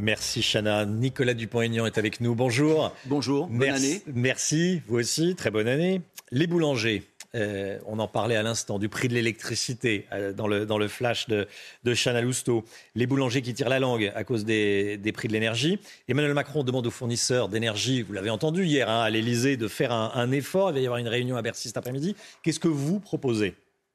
Merci Chana. Nicolas Dupont-Aignan est avec nous. Bonjour. Bonjour, bonne année. Merci, vous aussi, très bonne année. Les boulangers, euh, on en parlait à l'instant, du prix de l'électricité euh, dans, le, dans le flash de, de Chana Lousteau. Les boulangers qui tirent la langue à cause des, prix de l'énergie. Emmanuel Macron demande aux fournisseurs d'énergie, vous l'avez entendu hier hein, à l'Elysée, de faire un, un, effort. Il va y avoir une réunion à Bercy cet après-midi. Qu'est-ce que vous proposez?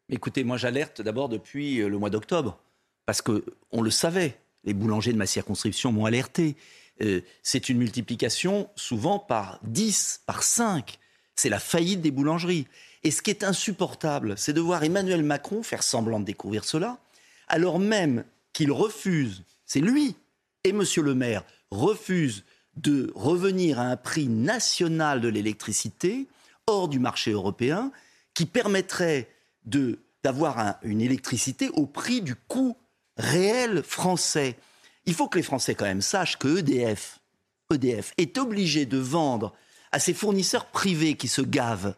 Écoutez, moi j'alerte d'abord depuis le mois d'octobre, parce qu'on le savait les boulangers de ma circonscription m'ont alerté. Euh, c'est une multiplication souvent par 10, par 5. C'est la faillite des boulangeries. Et ce qui est insupportable, c'est de voir Emmanuel Macron faire semblant de découvrir cela, alors même qu'il refuse, c'est lui et Monsieur le maire refusent de revenir à un prix national de l'électricité hors du marché européen qui permettrait d'avoir une électricité au prix du coût réel français. Il faut que les Français quand même sachent que EDF, EDF est obligé de vendre à ses fournisseurs privés qui se gavent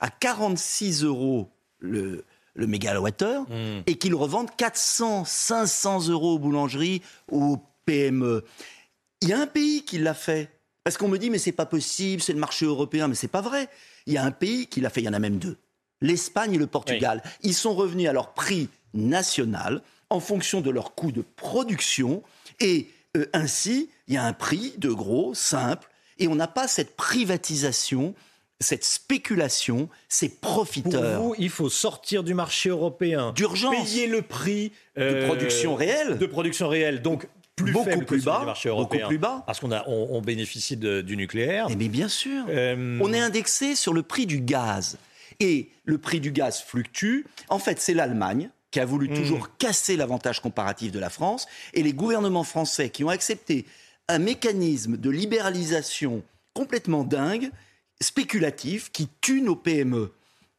à 46 euros le, le mégawattheure hmm. et qu'ils revendent 400, 500 euros aux boulangeries, aux PME. Il y a un pays qui l'a fait. Parce qu'on me dit, mais c'est pas possible, c'est le marché européen, mais c'est pas vrai. Il y a un pays qui l'a fait, il y en a même deux. L'Espagne et le Portugal. Ils sont revenus à leur prix national en fonction de leur coût de production. Et euh, ainsi, il y a un prix de gros, simple, et on n'a pas cette privatisation cette spéculation, ces profiteurs. Pour vous, il faut sortir du marché européen. D'urgence. Payer le prix de euh, production réelle. De production réelle. Donc, plus beaucoup plus bas, beaucoup plus bas. Parce qu'on on, bénéficie du nucléaire. Mais, bien sûr. Euh, on est indexé sur le prix du gaz. Et le prix du gaz fluctue. En fait, c'est l'Allemagne qui a voulu mmh. toujours casser l'avantage comparatif de la France, et les gouvernements français qui ont accepté un mécanisme de libéralisation complètement dingue, spéculatif, qui tue nos PME.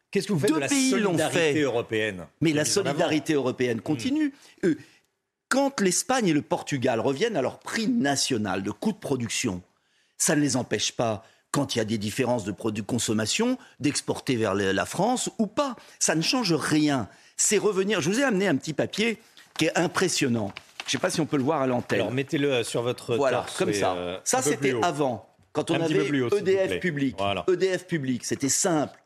Qu'est-ce que vous faites de la solidarité européenne Mais la solidarité européenne mmh. continue. Euh, quand l'Espagne et le Portugal reviennent à leur prix national de coût de production, ça ne les empêche pas quand il y a des différences de produits de consommation, d'exporter vers la France ou pas. Ça ne change rien c'est revenir. Je vous ai amené un petit papier qui est impressionnant. Je ne sais pas si on peut le voir à l'antenne. Alors mettez-le euh, sur votre voilà, comme ça. Euh, ça c'était avant, quand on avait EDF public. EDF public, c'était simple.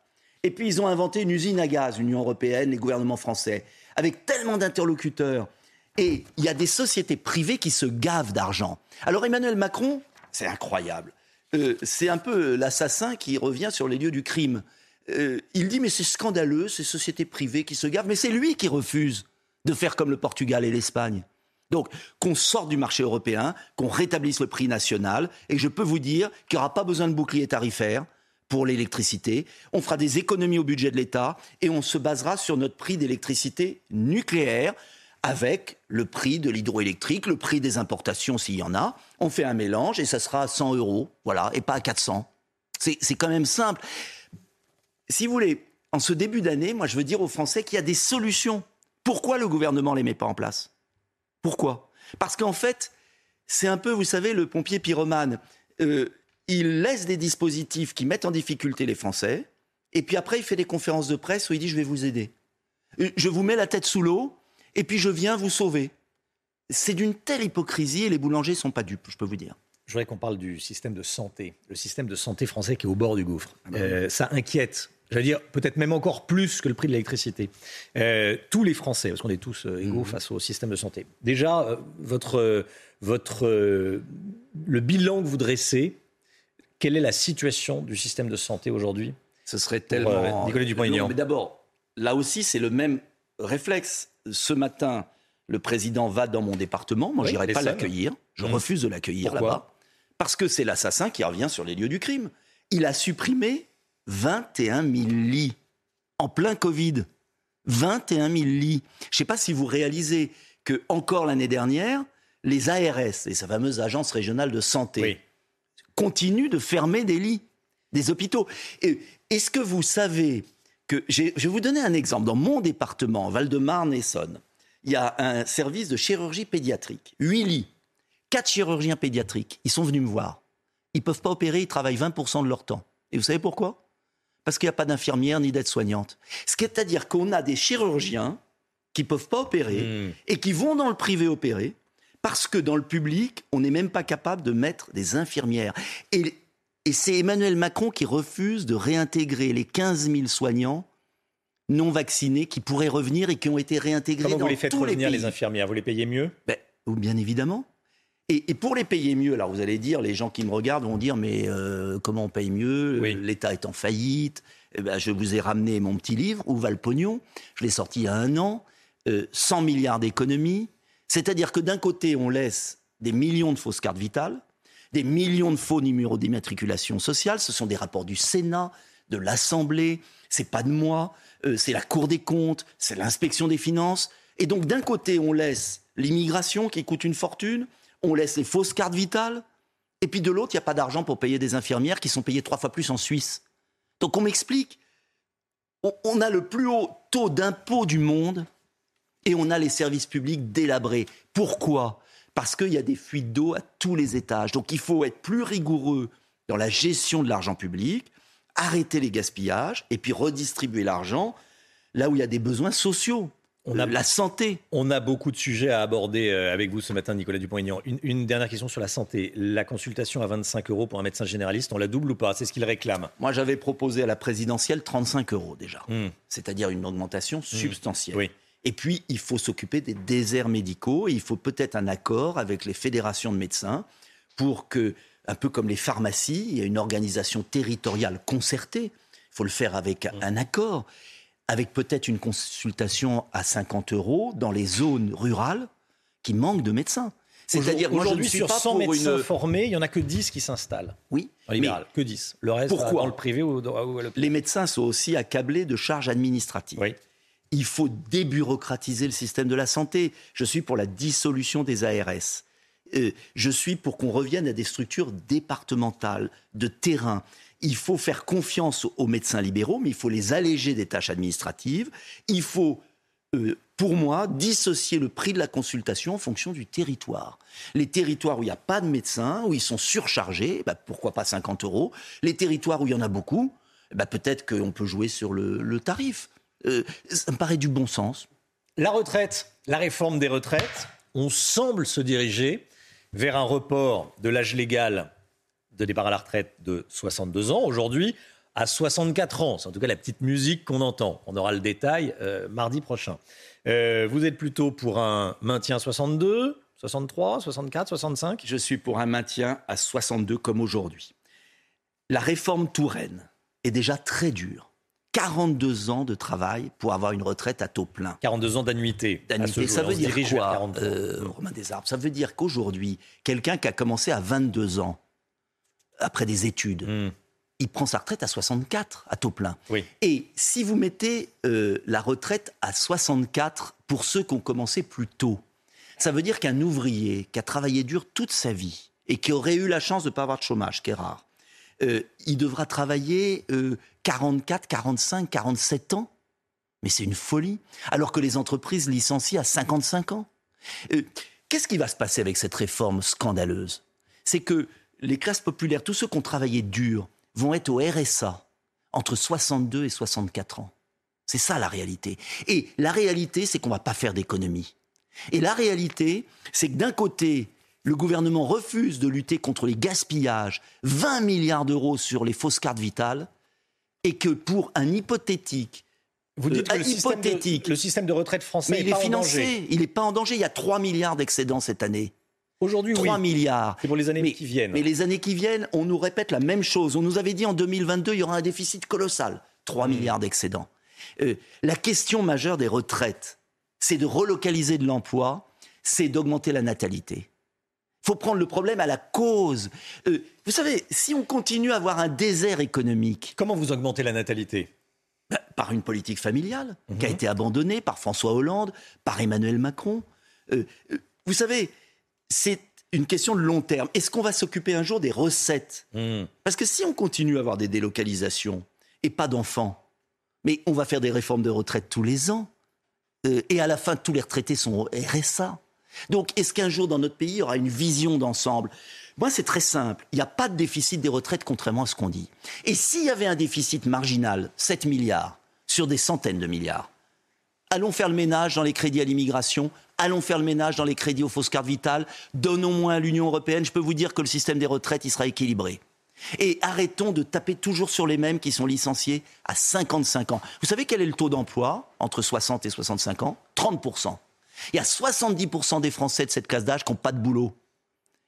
Et puis ils ont inventé une usine à gaz, l'Union européenne, les gouvernements français, avec tellement d'interlocuteurs. Et il y a des sociétés privées qui se gavent d'argent. Alors Emmanuel Macron, c'est incroyable. Euh, c'est un peu l'assassin qui revient sur les lieux du crime. Euh, il dit mais c'est scandaleux, ces sociétés privées qui se gavent, mais c'est lui qui refuse de faire comme le Portugal et l'Espagne. Donc, qu'on sorte du marché européen, qu'on rétablisse le prix national, et je peux vous dire qu'il n'y aura pas besoin de bouclier tarifaire pour l'électricité. On fera des économies au budget de l'État et on se basera sur notre prix d'électricité nucléaire avec le prix de l'hydroélectrique, le prix des importations s'il y en a. On fait un mélange et ça sera à 100 euros, voilà, et pas à 400. C'est quand même simple si vous voulez, en ce début d'année, moi je veux dire aux Français qu'il y a des solutions. Pourquoi le gouvernement ne les met pas en place? Pourquoi? Parce qu'en fait, c'est un peu, vous savez, le pompier pyromane. Euh, il laisse des dispositifs qui mettent en difficulté les Français, et puis après il fait des conférences de presse où il dit je vais vous aider. Euh, je vous mets la tête sous l'eau, et puis je viens vous sauver. C'est d'une telle hypocrisie, et les boulangers ne sont pas dupes, je peux vous dire. Je voudrais qu'on parle du système de santé, le système de santé français qui est au bord du gouffre. Ah bah euh, ça inquiète j'allais dire peut-être même encore plus que le prix de l'électricité. Euh, tous les Français, parce qu'on est tous euh, égaux mmh. face au système de santé. Déjà, euh, votre, votre, le bilan que vous dressez, quelle est la situation du système de santé aujourd'hui Ce serait tellement. Nicolas Dupont-Aignan. Mais d'abord, là aussi, c'est le même réflexe. Ce matin, le président va dans mon département. Moi, je n'irai pas l'accueillir. Je mmh. refuse de l'accueillir là-bas. Parce que c'est l'assassin qui revient sur les lieux du crime. Il a supprimé 21 000 lits en plein Covid. 21 000 lits. Je ne sais pas si vous réalisez que encore l'année dernière, les ARS, les fameuses agences régionales de santé, continuent de fermer des lits, des hôpitaux. Est-ce que vous savez que je vais vous donner un exemple. Dans mon département, Val-de-Marne-Essonne, il y a un service de chirurgie pédiatrique, 8 lits, 4 chirurgiens pédiatriques. Ils sont venus me voir. Ils ne peuvent pas opérer, ils travaillent 20% de leur temps. Et vous savez pourquoi? Parce qu'il n'y a pas d'infirmière ni d'aide-soignante. C'est-à-dire qu'on a des chirurgiens qui ne peuvent pas opérer hmm. et qui vont dans le privé opérer Parce que dans le public, on n'est même pas capable de mettre des infirmières. Et, et c'est Emmanuel Macron qui refuse de réintégrer les 15 000 soignants non vaccinés qui pourraient revenir et qui ont été réintégrés Comment dans vous les faites revenir, les, infirmières? Vous les payez mieux? Ben, Bien évidemment. Et, pour les payer mieux, alors vous allez dire, les gens qui me regardent vont dire, mais euh, comment on paye mieux? L'État est en faillite. Eh ben, je vous ai ramené mon petit livre, Où va le pognon? Je l'ai sorti il y a un an. 100 euh, milliards d'économies. C'est-à-dire que d'un côté, on laisse des millions de fausses cartes vitales, des millions de faux numéros d'immatriculation sociale. Ce sont des rapports du Sénat, de l'Assemblée. C'est pas de moi. Euh, c'est la Cour des comptes, c'est l'inspection des finances. Et donc d'un côté, on laisse l'immigration qui coûte une fortune, on laisse les fausses cartes vitales, et puis de l'autre, il n'y a pas d'argent pour payer des infirmières qui sont payées trois fois plus en Suisse. Donc on m'explique, on, a le plus haut taux d'impôt du monde et on a les services publics délabrés. Pourquoi? Parce qu'il y a des fuites d'eau à tous les étages. Donc il faut être plus rigoureux dans la gestion de l'argent public arrêter les gaspillages et puis redistribuer l'argent là où il y a des besoins sociaux. On a, la santé. On a beaucoup de sujets à aborder euh, avec vous ce matin, Nicolas Dupont-Aignan. Une, dernière question sur la santé. La consultation à 25 euros pour un médecin généraliste, on la double ou pas? C'est ce qu'il réclame. Moi, j'avais proposé à la présidentielle 35 euros déjà. Hmm. C'est-à-dire une augmentation hmm. substantielle. Oui. Et puis, il faut s'occuper des déserts médicaux. Et il faut peut-être un accord avec les fédérations de médecins pour que un peu comme les pharmacies, il y a une organisation territoriale concertée. Il faut le faire avec mmh. un accord, avec peut-être une consultation à 50 euros dans les zones rurales qui manquent de médecins. C'est-à-dire, aujourd'hui, sur 100 médecins formés, il n'y en a que 10 qui s'installent. Oui. En libéral, que 10. Le reste, pourquoi dans le privé ou, ou Les médecins sont aussi accablés de charges administratives. Oui. Il faut débureaucratiser le système de la santé. Je suis pour la dissolution des ARS. Euh, je suis pour qu'on revienne à des structures départementales, de terrain. Il faut faire confiance aux médecins libéraux, mais il faut les alléger des tâches administratives. Il faut, euh, pour moi, dissocier le prix de la consultation en fonction du territoire. Les territoires où il n'y a pas de médecins, où ils sont surchargés, bah, pourquoi pas 50 euros Les territoires où il y en a beaucoup, bah, peut-être qu'on peut jouer sur le, tarif. Euh, ça me paraît du bon sens. La retraite, la réforme des retraites, on semble se diriger vers un report de l'âge légal de départ à la retraite de 62 ans aujourd'hui à 64 ans. C'est en tout cas la petite musique qu'on entend. On aura le détail euh, mardi prochain. Euh, vous êtes plutôt pour un maintien à 62, 63, 64, 65 Je suis pour un maintien à 62 comme aujourd'hui. La réforme Touraine est déjà très dure. 42 ans de travail pour avoir une retraite à taux plein. 42 ans d'annuité. D'annuité, ça veut dire quoi, euh, Romain Desarbes Ça veut dire qu'aujourd'hui, quelqu'un qui a commencé à 22 ans, après des études, hmm. il prend sa retraite à 64, à taux plein. Oui. Et si vous mettez euh, la retraite à 64 pour ceux qui ont commencé plus tôt, ça veut dire qu'un ouvrier qui a travaillé dur toute sa vie et qui aurait eu la chance de ne pas avoir de chômage, qui est rare, euh, il devra travailler 44, 45, 47 ans. Mais c'est une folie. Alors que les entreprises licencient à 55 ans. Euh, qu'est-ce qui va se passer avec cette réforme scandaleuse? C'est que les classes populaires, tous ceux qui ont travaillé dur, vont être au RSA entre 62 et 64 ans. C'est ça la réalité. Et la réalité, c'est qu'on ne va pas faire d'économie. Et la réalité, c'est que d'un côté, le gouvernement refuse de lutter contre les gaspillages, 20 milliards d'euros sur les fausses cartes vitales, et que pour un hypothétique vous dites que le, hypothétique, système de, le système de retraite français mais il est financé. danger. Il n'est pas en danger. Il y a 3 milliards d'excédents cette année. Aujourd'hui, 3 milliards. C'est pour les années qui viennent. Mais les années qui viennent, on nous répète la même chose. On nous avait dit en 2022, il y aura un déficit colossal. 3 hmm. milliards d'excédents. Euh, la question majeure des retraites, c'est de relocaliser de l'emploi, c'est d'augmenter la natalité. Il faut prendre le problème à la cause. Euh, vous savez, si on continue à avoir un désert économique. Comment vous augmentez la natalité? Bah, Par une politique familiale qui a mhm. été abandonnée par François Hollande, par Emmanuel Macron. Euh, vous savez, c'est une question de long terme. Est-ce qu'on va s'occuper un jour des recettes? Mhm. Parce que si on continue à avoir des délocalisations et pas d'enfants, mais on va faire des réformes de retraite tous les ans. et à la fin, tous les retraités sont RSA. Donc, est-ce qu'un jour dans notre pays, il y aura une vision d'ensemble? Moi, c'est très simple. Il n'y a pas de déficit des retraites, contrairement à ce qu'on dit. Et s'il y avait un déficit marginal, 7 milliards, sur des centaines de milliards, allons faire le ménage dans les crédits à l'immigration, Allons faire le ménage dans les crédits aux fausses cartes vitales. Donnons moins à l'Union européenne. Je peux vous dire que le système des retraites, il sera équilibré. Et arrêtons de taper toujours sur les mêmes qui sont licenciés à 55 ans. Vous savez quel est le taux d'emploi entre 60 et 65 ans? 30%. Il y a 70% des Français de cette classe d'âge qui n'ont pas de boulot.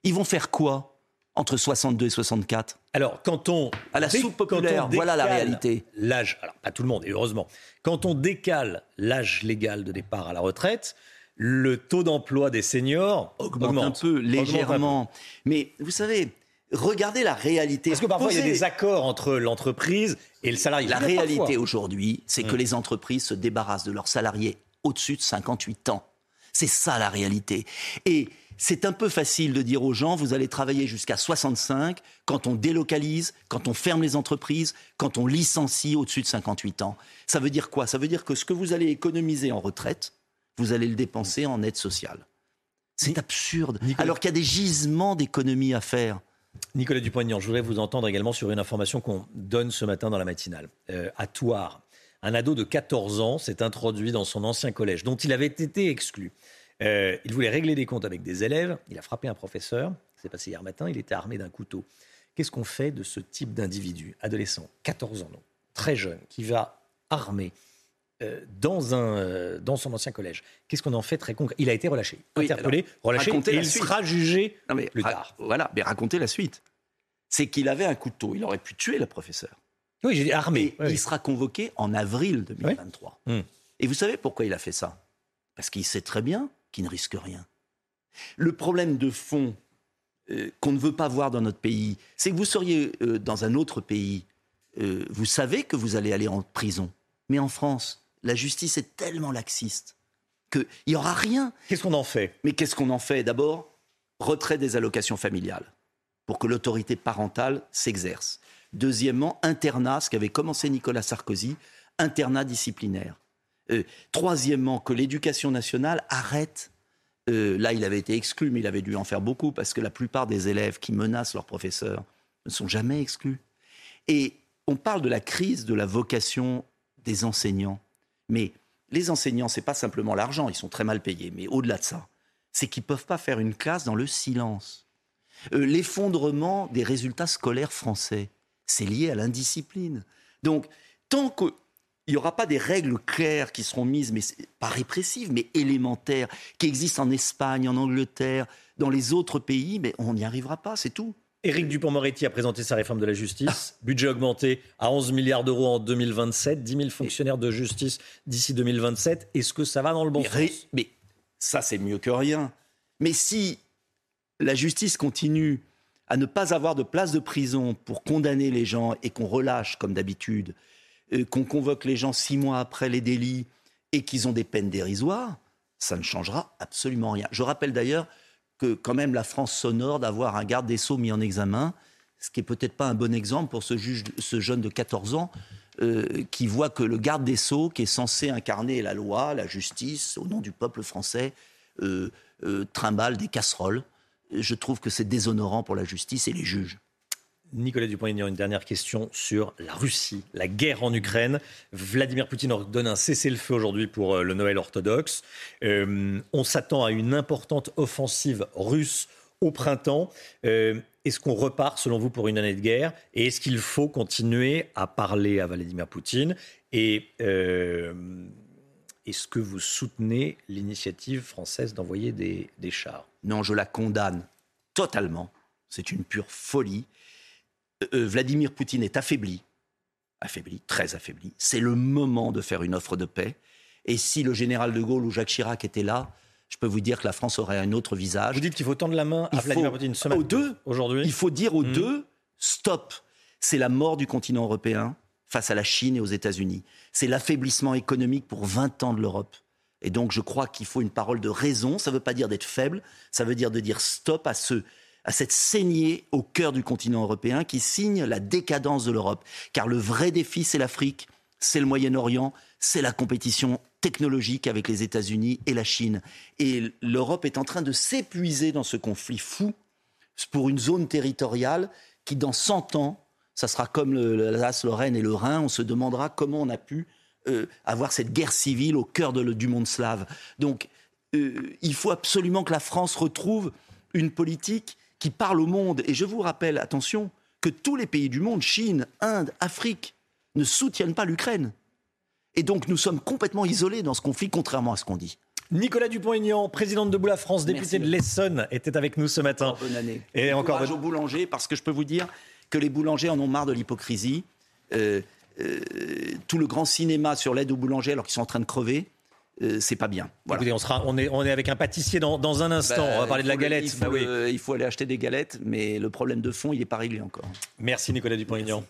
Ils vont faire quoi entre 62 et 64 Alors, quand on. À la soupe populaire, voilà la réalité. L'âge, alors pas tout le monde, et heureusement. Quand on décale l'âge légal de départ à la retraite, le taux d'emploi des seniors augmente, un peu, légèrement. Mais vous savez, regardez la réalité. Parce que parfois, il y a des accords entre l'entreprise et le salarié. La réalité aujourd'hui, c'est que mm. les entreprises se débarrassent de leurs salariés au-dessus de 58 ans. C'est ça la réalité. Et c'est un peu facile de dire aux gens, vous allez travailler jusqu'à 65 quand on délocalise, quand on ferme les entreprises, quand on licencie au-dessus de 58 ans. Ça veut dire quoi? Ça veut dire que ce que vous allez économiser en retraite, vous allez le dépenser en aide sociale. C'est absurde. Alors qu'il y a des gisements d'économies à faire. Nicolas Dupont-Aignan, je voudrais vous entendre également sur une information qu'on donne ce matin dans la matinale. Euh, à Toire, un ado de 14 ans s'est introduit dans son ancien collège, dont il avait été exclu. Euh, il voulait régler des comptes avec des élèves. Il a frappé un professeur. C'est passé hier matin. Il était armé d'un couteau. Qu'est-ce qu'on fait de ce type d'individu, adolescent, 14 ans, très jeune, qui va armé euh, dans, un, euh, dans son ancien collège. Qu'est-ce qu'on en fait très concret Il a été relâché, interpellé, relâché, et il sera jugé plus tard. Voilà, mais racontez la suite. C'est qu'il avait un couteau, il aurait pu tuer le professeur. Oui, j'ai dit armé. Il sera convoqué en avril 2023. Hmm. Et vous savez pourquoi il a fait ça? Parce qu'il sait très bien qui ne risque rien. Le problème de fond euh, qu'on ne veut pas voir dans notre pays, c'est que vous seriez dans un autre pays, vous savez que vous allez aller en prison. Mais en France, la justice est tellement laxiste qu'il n'y aura rien. Qu'est-ce qu'on en fait? Mais qu'est-ce qu'on en fait? D'abord, retrait des allocations familiales pour que l'autorité parentale s'exerce. Deuxièmement, internat, ce qu'avait commencé Nicolas Sarkozy, internat disciplinaire. Euh, troisièmement, que l'éducation nationale arrête. Euh, là, il avait été exclu, mais il avait dû en faire beaucoup parce que la plupart des élèves qui menacent leurs professeurs ne sont jamais exclus. Et on parle de la crise de la vocation des enseignants. Mais les enseignants, c'est pas simplement l'argent, ils sont très mal payés. Mais au-delà de ça, c'est qu'ils peuvent pas faire une classe dans le silence. Euh, l'effondrement des résultats scolaires français, c'est lié à l'indiscipline. Donc, tant que il n'y aura pas des règles claires qui seront mises, mais pas répressives, mais élémentaires, qui existent en Espagne, en Angleterre, dans les autres pays, mais on n'y arrivera pas, c'est tout. Éric Dupont-Moretti a présenté sa réforme de la justice. Ah. Budget augmenté à 11 milliards d'euros en 2027, 10 000 fonctionnaires de justice d'ici 2027. Est-ce que ça va dans le bon sens? Mais ça, c'est mieux que rien. Mais si la justice continue à ne pas avoir de place de prison pour condamner les gens et qu'on relâche comme d'habitude, euh, qu'on convoque les gens six mois après les délits et qu'ils ont des peines dérisoires, ça ne changera absolument rien. Je rappelle d'ailleurs que quand même la France s'honore d'avoir un garde des Sceaux mis en examen, ce qui est peut-être pas un bon exemple pour ce, juge, ce jeune de 14 ans euh, qui voit que le garde des Sceaux, qui est censé incarner la loi, la justice, au nom du peuple français, euh, trimballe des casseroles. Je trouve que c'est déshonorant pour la justice et les juges. Nicolas Dupont-Aignan, une dernière question sur la Russie, la guerre en Ukraine. Vladimir Poutine ordonne un cessez-le-feu aujourd'hui pour euh, le Noël orthodoxe. Euh, on s'attend à une importante offensive russe au printemps. Euh, est-ce qu'on repart, selon vous, pour une année de guerre? Et est-ce qu'il faut continuer à parler à Vladimir Poutine? Et est-ce que vous soutenez l'initiative française d'envoyer des chars? Non, je la condamne totalement. C'est une pure folie. Euh, Vladimir Poutine est affaibli, affaibli, très affaibli. C'est le moment de faire une offre de paix. Et si le général de Gaulle ou Jacques Chirac étaient là, je peux vous dire que la France aurait un autre visage. Vous dites qu'il faut tendre la main à Vladimir Poutine ce matin, deux, aujourd'hui. Il faut dire aux hmm. deux, stop. C'est la mort du continent européen face à la Chine et aux États-Unis. C'est l'affaiblissement économique pour 20 ans de l'Europe. Et donc je crois qu'il faut une parole de raison. Ça ne veut pas dire d'être faible, ça veut dire de dire stop à ce à cette saignée au cœur du continent européen qui signe la décadence de l'Europe. Car le vrai défi, c'est l'Afrique, c'est le Moyen-Orient, c'est la compétition technologique avec les États-Unis et la Chine. Et l'Europe est en train de s'épuiser dans ce conflit fou pour une zone territoriale qui, dans 100 ans, ça sera comme l'Alsace, Lorraine et le Rhin, on se demandera comment on a pu euh, avoir cette guerre civile au cœur du monde slave. Donc, euh, il faut absolument que la France retrouve une politique qui parle au monde. Et je vous rappelle, attention, que tous les pays du monde, Chine, Inde, Afrique, ne soutiennent pas l'Ukraine. Et donc nous sommes complètement isolés dans ce conflit, contrairement à ce qu'on dit. Nicolas Dupont-Aignan, président de Debout la France, député de l'Essonne, était avec nous ce matin. bonne année. Et encore bonne... aux boulangers, parce que je peux vous dire que les boulangers en ont marre de l'hypocrisie. Euh, euh, tout le grand cinéma sur l'aide aux boulangers alors qu'ils sont en train de crever. Euh, c'est pas bien. Écoutez, on, sera, on, est, on est avec un pâtissier dans, dans un instant. Bah, on va parler de la galette. Il faut, bah il faut, aller acheter des galettes, mais le problème de fond, il n'est pas réglé encore. Merci Nicolas Dupont-Aignan.